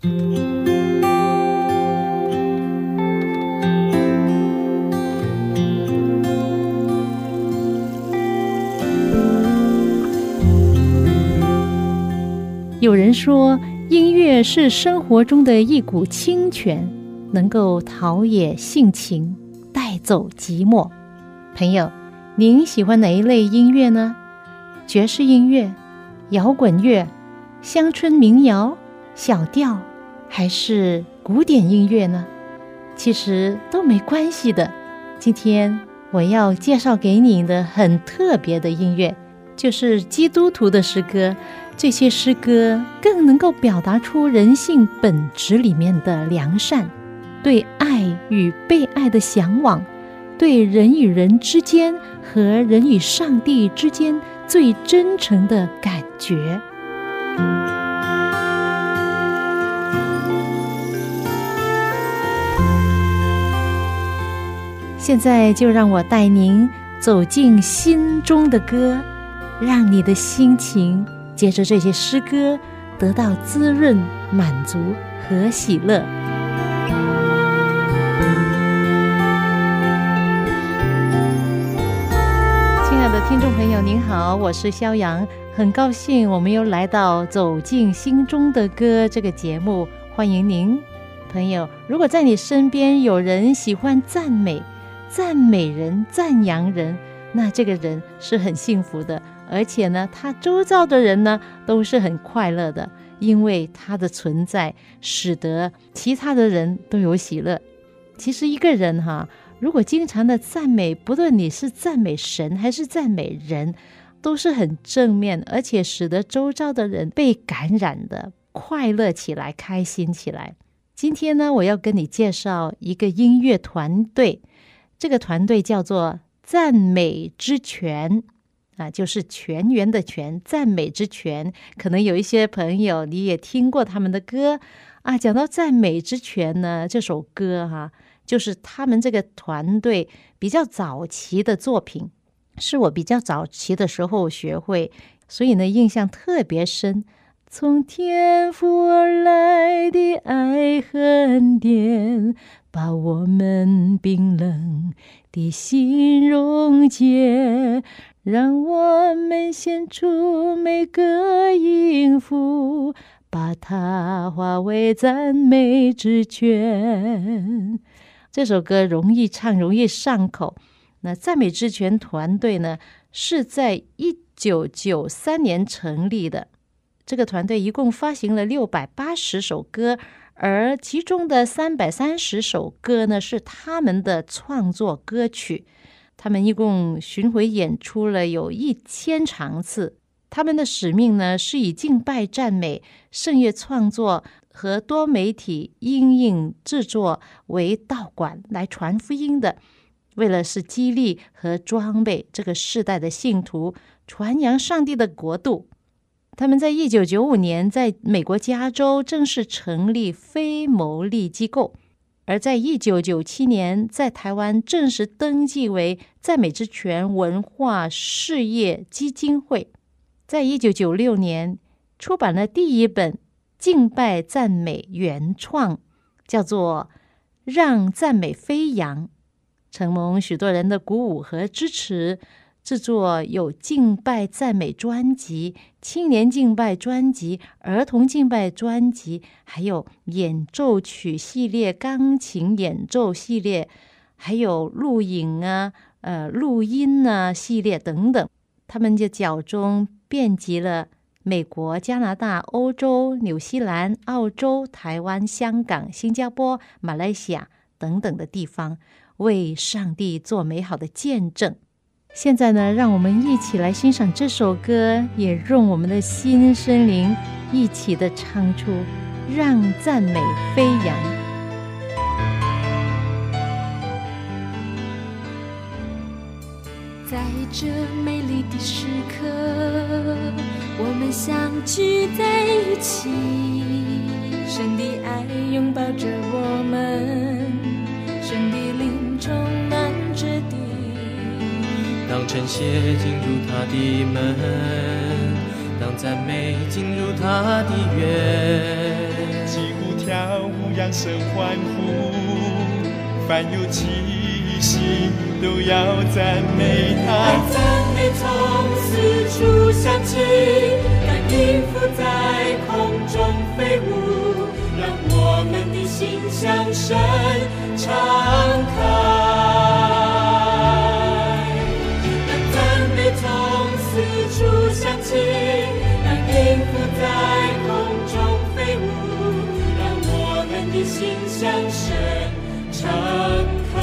有人说，音乐是生活中的一股清泉，能够陶冶性情，带走寂寞。朋友，您喜欢哪一类音乐呢？爵士音乐、摇滚乐、乡村民谣、小调，还是古典音乐呢？其实都没关系的。今天我要介绍给你的很特别的音乐，就是基督徒的诗歌。这些诗歌更能够表达出人性本质里面的良善，对爱与被爱的向往，对人与人之间和人与上帝之间最真诚的感觉。现在就让我带您走进心中的歌，让你的心情。借着这些诗歌，得到滋润、满足和喜乐。亲爱的听众朋友，您好，我是肖阳，很高兴我们又来到《走进心中的歌》这个节目，欢迎您，朋友。如果在你身边有人喜欢赞美、赞美人、赞扬人，那这个人是很幸福的。而且呢，他周遭的人呢都是很快乐的，因为他的存在使得其他的人都有喜乐。其实一个人哈，如果经常的赞美，不论你是赞美神还是赞美人，都是很正面，而且使得周遭的人被感染的快乐起来、开心起来。今天呢，我要跟你介绍一个音乐团队，这个团队叫做赞美之泉。啊，就是全员的全，赞美之泉。可能有一些朋友你也听过他们的歌啊。讲到赞美之泉呢，这首歌哈，就是他们这个团队比较早期的作品，是我比较早期的时候学会，所以呢印象特别深。从天父而来的爱恨点，把我们冰冷的心溶解。让我们献出每个音符，把它化为赞美之泉。这首歌容易唱，容易上口。那赞美之泉团队呢，是在一九九三年成立的。这个团队一共发行了六百八十首歌，而其中的三百三十首歌呢，是他们的创作歌曲。他们一共巡回演出了有一千场次。他们的使命呢，是以敬拜、赞美、圣乐创作和多媒体音影制作为道馆来传福音的。为了是激励和装备这个世代的信徒，传扬上帝的国度。他们在一九九五年在美国加州正式成立非牟利机构。而在一九九七年，在台湾正式登记为赞美之泉文化事业基金会。在一九九六年，出版了第一本敬拜赞美原创，叫做《让赞美飞扬》，承蒙许多人的鼓舞和支持。制作有敬拜赞美专辑、青年敬拜专辑、儿童敬拜专辑，还有演奏曲系列、钢琴演奏系列，还有录影啊、呃录音啊系列等等。他们就脚中遍及了美国、加拿大、欧洲、纽西兰、澳洲、台湾、香港、新加坡、马来西亚等等的地方，为上帝做美好的见证。现在呢，让我们一起来欣赏这首歌，也用我们的心声灵一起的唱出，让赞美飞扬。在这美丽的时刻，我们相聚在一起，神的爱拥抱着我们，神的灵充满着地。当晨曦进入他的门，当赞美进入他的院。跳舞扬声欢呼，凡有气息都要赞美他。赞美从四处响起，让音符在空中飞舞，让我们的心向神敞开。相牵，让音符在空中飞舞，让我们的心向神敞开。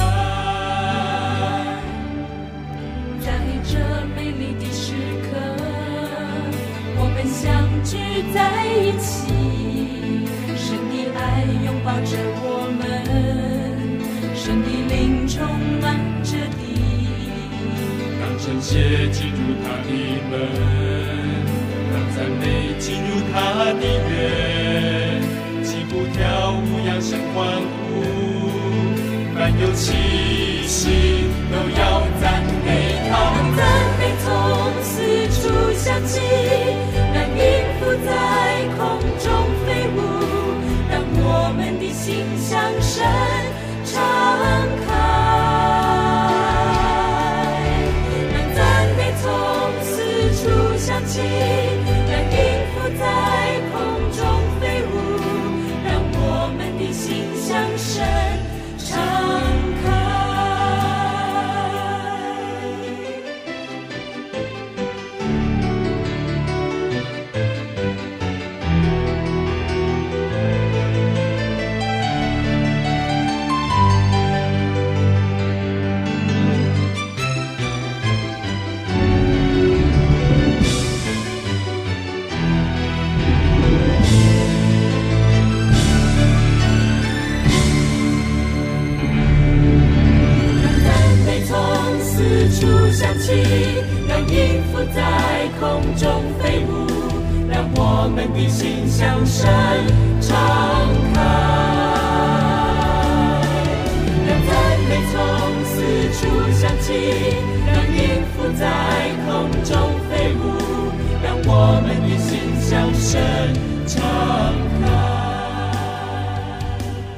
在这美丽的时刻，我们相聚在一起，感谢进入他的门。让赞美进入他的园，起步跳舞扬声欢呼，满有气息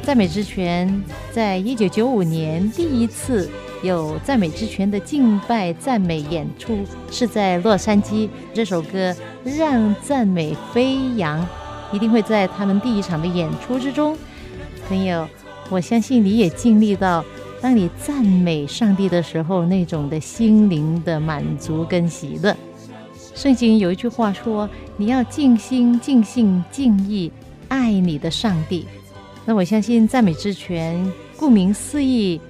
赞美之泉在一九九五年第一次。有赞美之泉的敬拜赞美演出是在洛杉矶，这首歌让赞美飞扬，一定会在他们第一场的演出之中。朋友，我相信你也经历到，当你赞美上帝的时候，那种的心灵的满足跟喜乐。圣经有一句话说：“你要尽心、尽性、尽意爱你的上帝。”那我相信赞美之泉，顾名思义。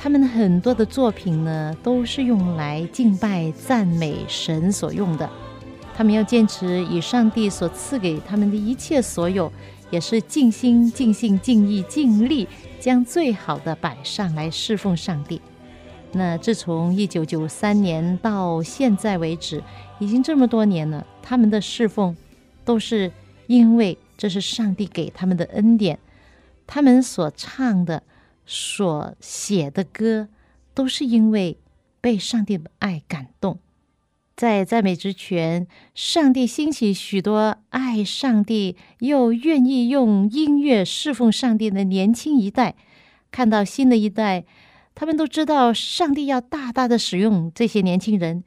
他们很多的作品呢，都是用来敬拜、赞美神所用的。他们要坚持以上帝所赐给他们的一切所有，也是尽心、尽性、尽意、尽力，将最好的摆上来侍奉上帝。那自从一九九三年到现在为止，已经这么多年了，他们的侍奉都是因为这是上帝给他们的恩典。他们所唱的。所写的歌，都是因为被上帝的爱感动。在赞美之泉，上帝兴起许多爱上帝又愿意用音乐侍奉上帝的年轻一代。看到新的一代，他们都知道上帝要大大的使用这些年轻人。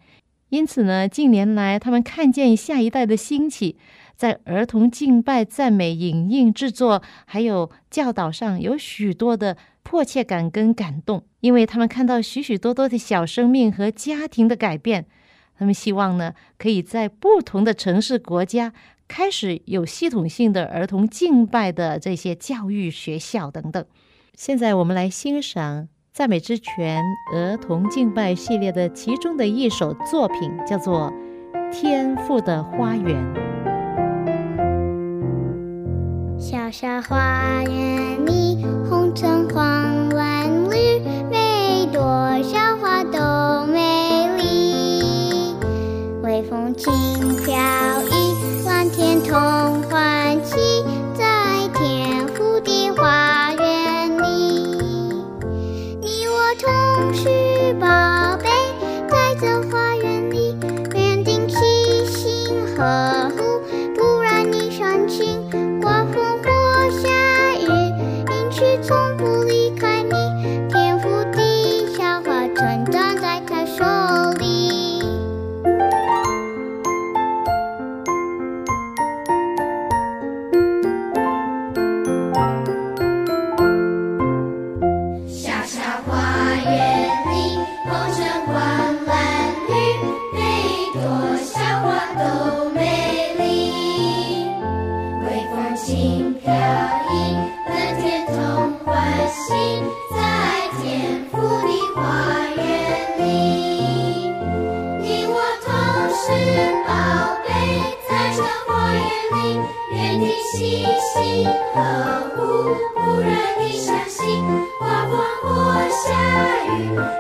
因此呢，近年来他们看见下一代的兴起，在儿童敬拜、赞美、影印制作，还有教导上，有许多的。迫切感跟感动，因为他们看到许许多多的小生命和家庭的改变，他们希望呢，可以在不同的城市、国家开始有系统性的儿童敬拜的这些教育学校等等。现在我们来欣赏赞美之泉儿童敬拜系列的其中的一首作品，叫做《天赋的花园》。小小花园里，呵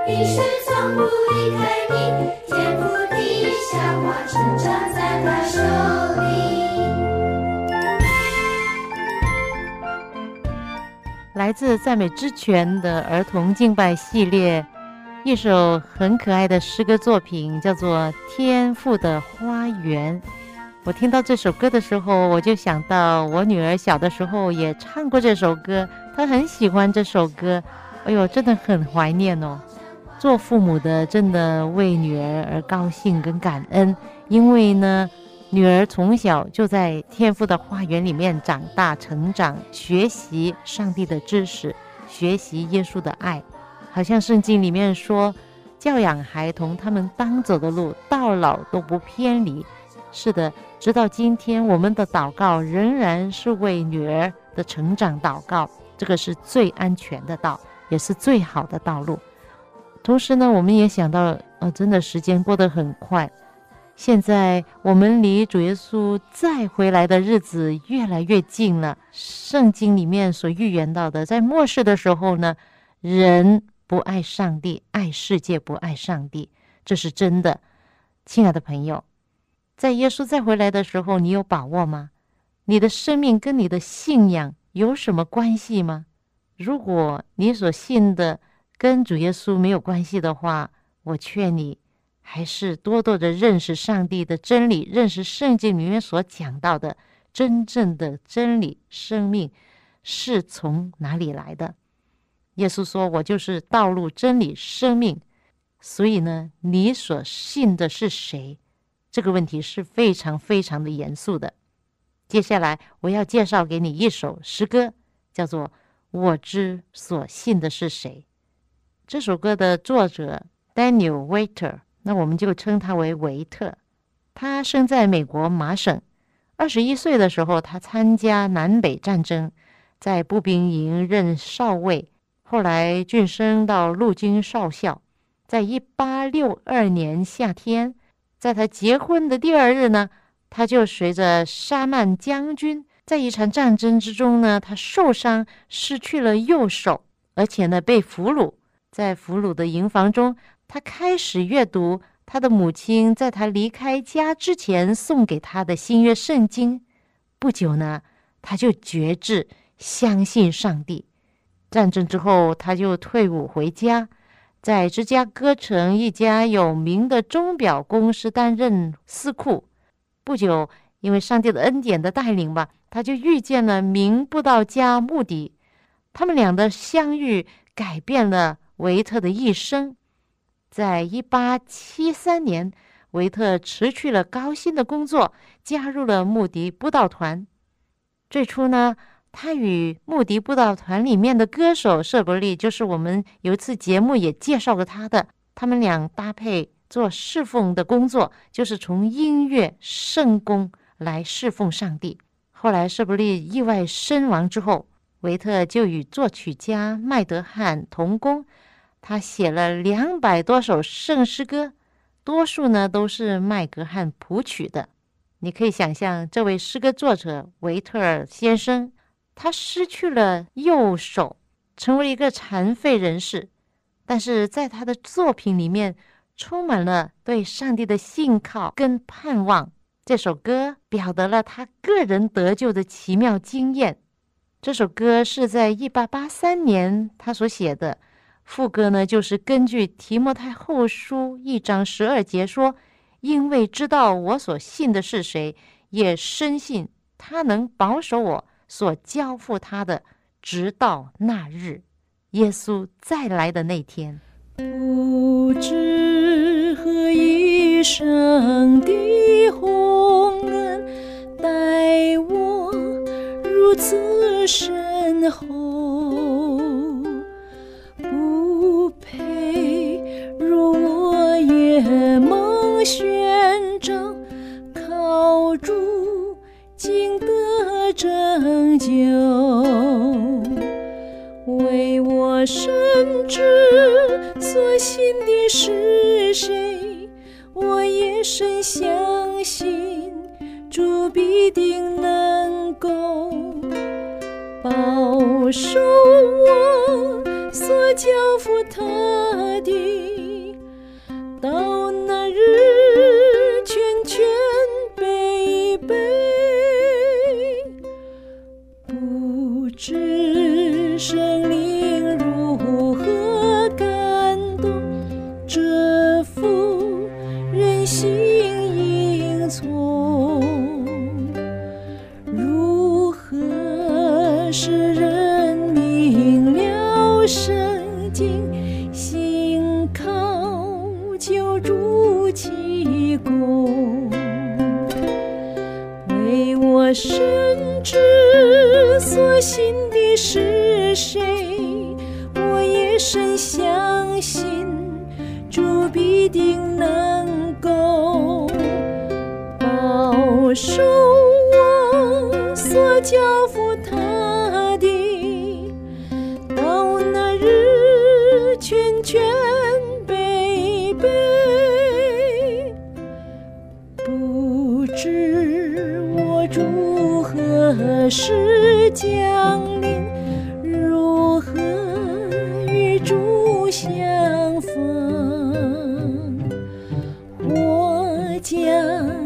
雨，雨水从不离开你，天赋地小花成长在他手里。来自赞美之泉的儿童敬拜系列，一首很可爱的诗歌作品，叫做《天赋的花园》。我听到这首歌的时候，我就想到我女儿小的时候也唱过这首歌，她很喜欢这首歌。哎呦，真的很怀念哦！做父母的真的为女儿而高兴跟感恩，因为呢。女儿从小就在天赋的花园里面长大、成长，学习上帝的知识，学习耶稣的爱。好像圣经里面说，教养孩童，他们当走的路，到老都不偏离。是的，直到今天，我们的祷告仍然是为女儿的成长祷告。这个是最安全的道，也是最好的道路。同时呢，我们也想到，呃，真的时间过得很快。现在我们离主耶稣再回来的日子越来越近了。圣经里面所预言到的，在末世的时候呢，人不爱上帝，爱世界，不爱上帝，这是真的。亲爱的朋友，在耶稣再回来的时候，你有把握吗？你的生命跟你的信仰有什么关系吗？如果你所信的跟主耶稣没有关系的话，我劝你。还是多多的认识上帝的真理，认识圣经里面所讲到的真正的真理。生命是从哪里来的？耶稣说：“我就是道路、真理、生命。”所以呢，你所信的是谁？这个问题是非常非常的严肃的。接下来我要介绍给你一首诗歌，叫做《我之所信的是谁》。这首歌的作者 Daniel Waiter。那我们就称他为维特。他生在美国麻省，二十一岁的时候，他参加南北战争，在步兵营任少尉，后来晋升到陆军少校。在一八六二年夏天，在他结婚的第二日呢，他就随着沙曼将军在一场战争之中呢，他受伤，失去了右手，而且呢被俘虏，在俘虏的营房中。他开始阅读他的母亲在他离开家之前送给他的新约圣经。不久呢，他就决志相信上帝。战争之后，他就退伍回家，在芝加哥城一家有名的钟表公司担任司库。不久，因为上帝的恩典的带领吧，他就遇见了名布道家穆迪。他们俩的相遇改变了维特的一生。在一八七三年，维特辞去了高薪的工作，加入了穆迪布道团。最初呢，他与穆迪布道团里面的歌手舍伯利，就是我们有一次节目也介绍过他的，他们俩搭配做侍奉的工作，就是从音乐圣功来侍奉上帝。后来舍伯利意外身亡之后，维特就与作曲家麦德汉同工。他写了两百多首圣诗歌，多数呢都是麦格汉谱曲的。你可以想象，这位诗歌作者维特尔先生，他失去了右手，成为一个残废人士，但是在他的作品里面，充满了对上帝的信靠跟盼望。这首歌表达了他个人得救的奇妙经验。这首歌是在一八八三年他所写的。副歌呢，就是根据提摩太后书一章十二节说：“因为知道我所信的是谁，也深信他能保守我所交付他的，直到那日，耶稣再来的那天。”不知何以生的洪恩待我如此深厚。将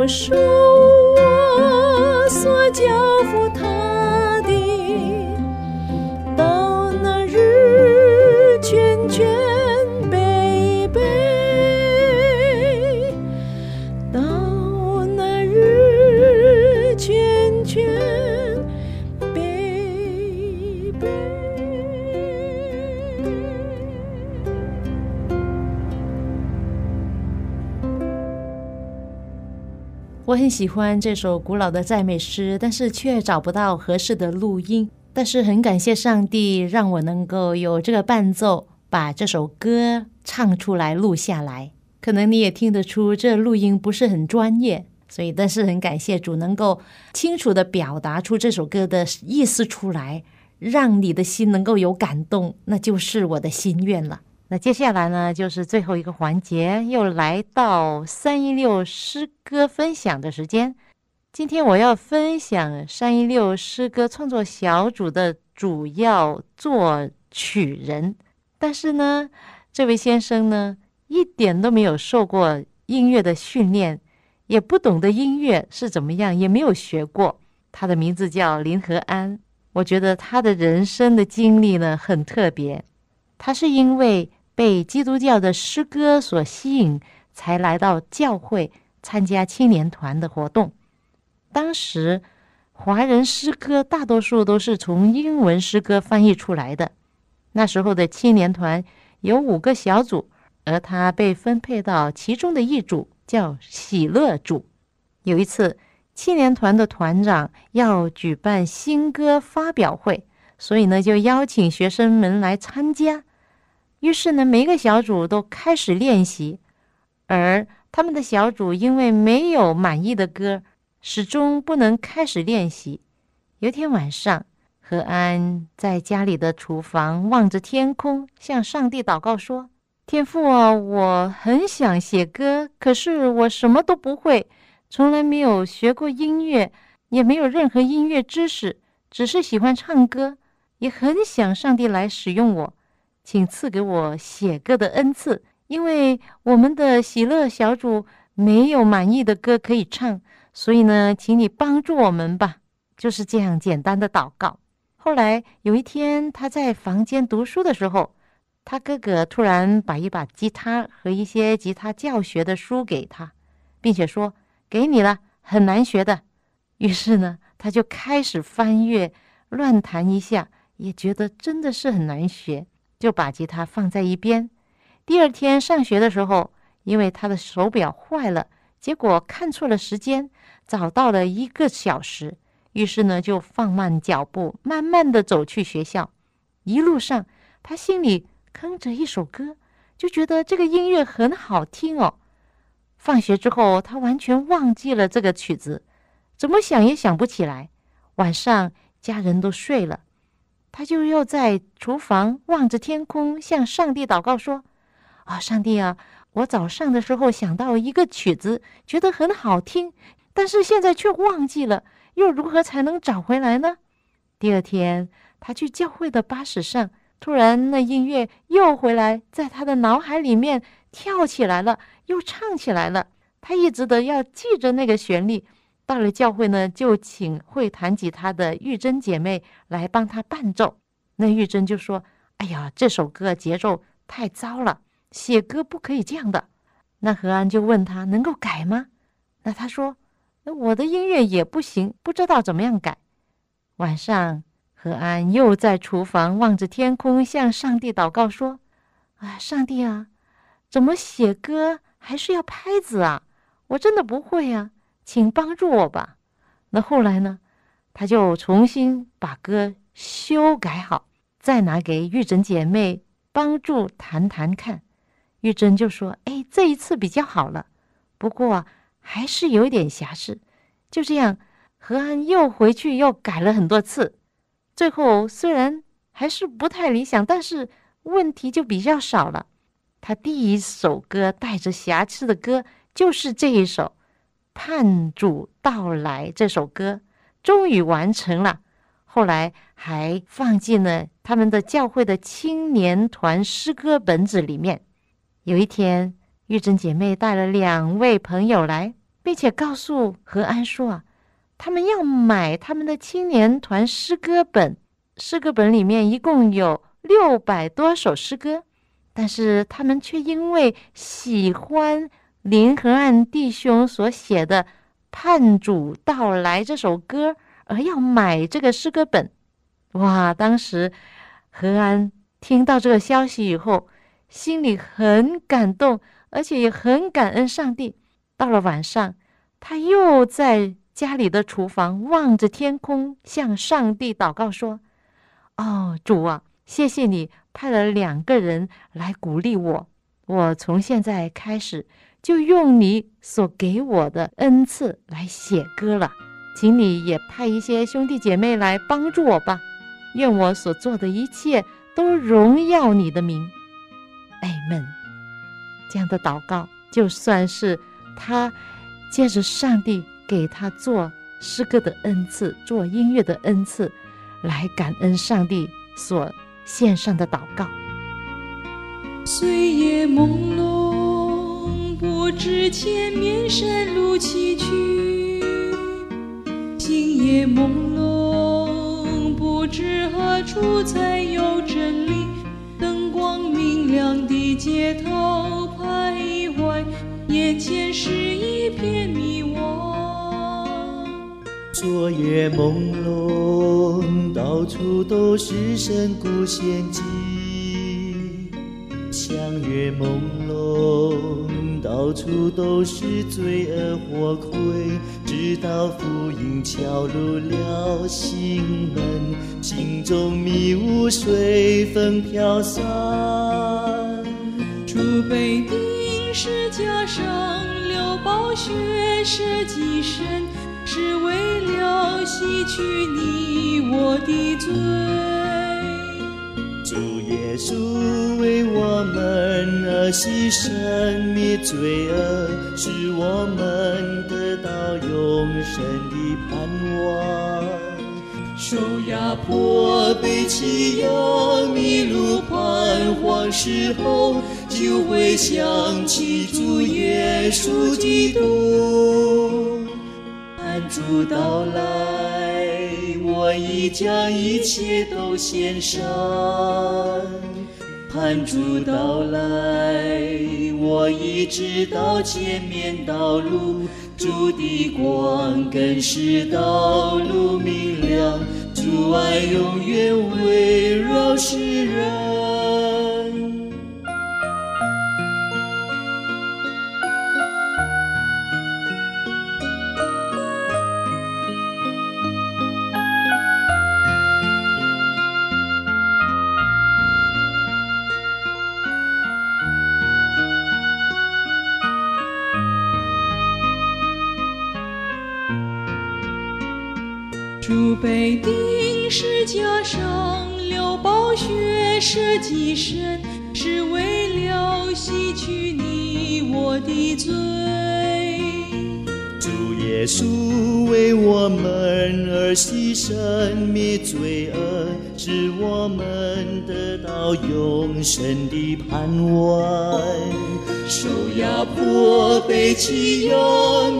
我说很喜欢这首古老的赞美诗，但是却找不到合适的录音。但是很感谢上帝，让我能够有这个伴奏，把这首歌唱出来、录下来。可能你也听得出，这录音不是很专业，所以但是很感谢主能够清楚的表达出这首歌的意思出来，让你的心能够有感动，那就是我的心愿了。那接下来呢，就是最后一个环节，又来到三一六诗歌分享的时间。今天我要分享三一六诗歌创作小组的主要作曲人，但是呢，这位先生呢，一点都没有受过音乐的训练，也不懂得音乐是怎么样，也没有学过。他的名字叫林和安，我觉得他的人生的经历呢很特别，他是因为被基督教的诗歌所吸引，才来到教会参加青年团的活动。当时华人诗歌大多数都是从英文诗歌翻译出来的。那时候的青年团有五个小组，而他被分配到其中的一组，叫喜乐组。有一次，青年团的团长要举办新歌发表会，所以呢，就邀请学生们来参加。于是呢，每个小组都开始练习，而他们的小组因为没有满意的歌，始终不能开始练习。有天晚上，何安在家里的厨房望着天空，向上帝祷告说：“天父啊，我很想写歌，可是我什么都不会，从来没有学过音乐，也没有任何音乐知识，只是喜欢唱歌，也很想上帝来使用我。”请赐给我写歌的恩赐，因为我们的喜乐小组没有满意的歌可以唱，所以呢，请你帮助我们吧。就是这样简单的祷告。后来有一天，他在房间读书的时候，他哥哥突然把一把吉他和一些吉他教学的书给他，并且说：“给你了，很难学的。于是呢，他就开始翻阅，乱弹一下，也觉得真的是很难学，就把吉他放在一边。第二天上学的时候，因为他的手表坏了，结果看错了时间，早到了一个小时。于是呢，就放慢脚步，慢慢的走去学校。一路上，他心里哼着一首歌，就觉得这个音乐很好听哦。放学之后，他完全忘记了这个曲子。怎么想也想不起来。晚上家人都睡了，他就又在厨房望着天空，向上帝祷告说：“啊，上帝啊，我早上的时候想到一个曲子，觉得很好听，但是现在却忘记了，又如何才能找回来呢？”第二天，他去教会的巴士上，突然那音乐又回来，在他的脑海里面跳起来了，又唱起来了。他一直的要记着那个旋律。到了教会呢，就请会弹吉他的玉珍姐妹来帮他伴奏。那玉珍就说：“哎呀，这首歌节奏太糟了，写歌不可以这样的。”那何安就问他能够改吗？那他说：“那我的音乐也不行，不知道怎么样改。”晚上，何安又在厨房望着天空，向上帝祷告说：“啊，上帝啊，怎么写歌还是要拍子啊？我真的不会啊。”请帮助我吧。那后来呢？他就重新把歌修改好，再拿给玉珍姐妹帮助弹弹看。玉珍就说：“哎，这一次比较好了，不过还是有一点瑕疵。”就这样，何安又回去又改了很多次，最后虽然还是不太理想，但是问题就比较少了。他第一首歌带着瑕疵的歌就是这一首。盼主到来这首歌终于完成了，后来还放进了他们的教会的青年团诗歌本子里面。有一天，玉珍姐妹带了两位朋友来，并且告诉何安说啊，他们要买他们的青年团诗歌本。诗歌本里面一共有六百多首诗歌，但是他们却因为喜欢。林和安弟兄所写的《盼主到来》这首歌，而要买这个诗歌本，哇！当时何安听到这个消息以后，心里很感动，而且也很感恩上帝。到了晚上，他又在家里的厨房望着天空，向上帝祷告说：“哦，主啊，谢谢你派了两个人来鼓励我，我从现在开始。”就用你所给我的恩赐来写歌了，请你也派一些兄弟姐妹来帮助我吧。愿我所做的一切都荣耀你的名。哎们，这样的祷告就算是他借着上帝给他做诗歌的恩赐、做音乐的恩赐，来感恩上帝所献上的祷告。岁月朦胧。不知前面山路崎岖，星夜朦胧，不知何处才有真理。灯光明亮的街头徘徊，眼前是一片迷惘。昨夜朦胧，到处都是深谷陷阱。相约朦胧。到处都是罪恶火魁，直到福音敲入了心门，心中迷雾随风飘散。主被钉十字架上流宝血舍己身，是为了洗去你我的罪。主为我们而牺牲，灭罪恶，使我们得到永生的盼望。受压迫、被欺压、迷路、彷徨时候，就会想起主耶稣基督，盼主到来。我已将一切都献上，盼主到来，我一直到前面道路，主的光更是道路明亮，主爱永远围绕世人。主被钉十架上，流宝血舍己身，是为了洗去你我的罪。主耶稣为我们而牺牲，灭罪恶，使我们得到永生的盼望。受压迫、被欺压、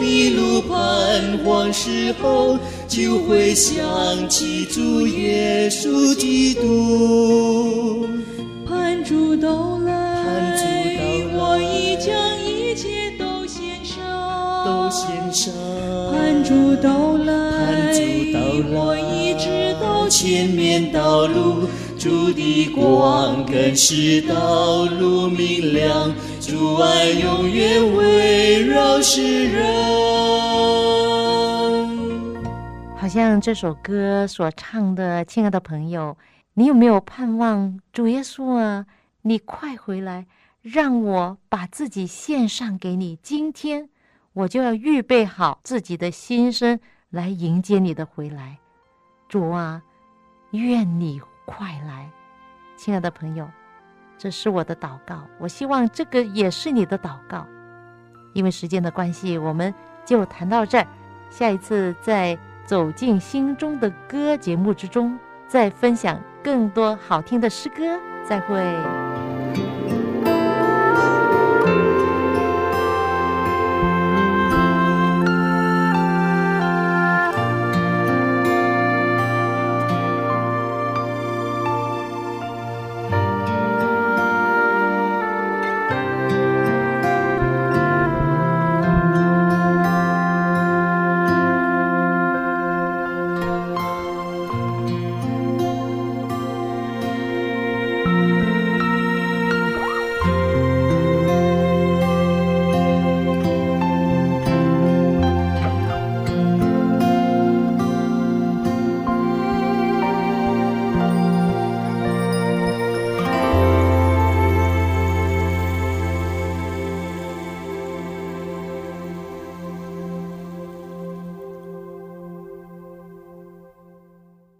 迷路、彷徨时候，就会想起主耶稣基督。盼主到来，盼主到来我已将一切都献上，都献上。盼主到来，盼主到来我已知道前面道路，主的光更是道路明亮，主爱永远围绕世人。像这首歌所唱的，亲爱的朋友，你有没有盼望主耶稣啊？你快回来，让我把自己献上给你。今天我就要预备好自己的心声来迎接你的回来。主啊，愿你快来，亲爱的朋友，这是我的祷告。我希望这个也是你的祷告。因为时间的关系，我们就谈到这儿。下一次再走进心中的歌节目之中，再分享更多好听的诗歌。再会。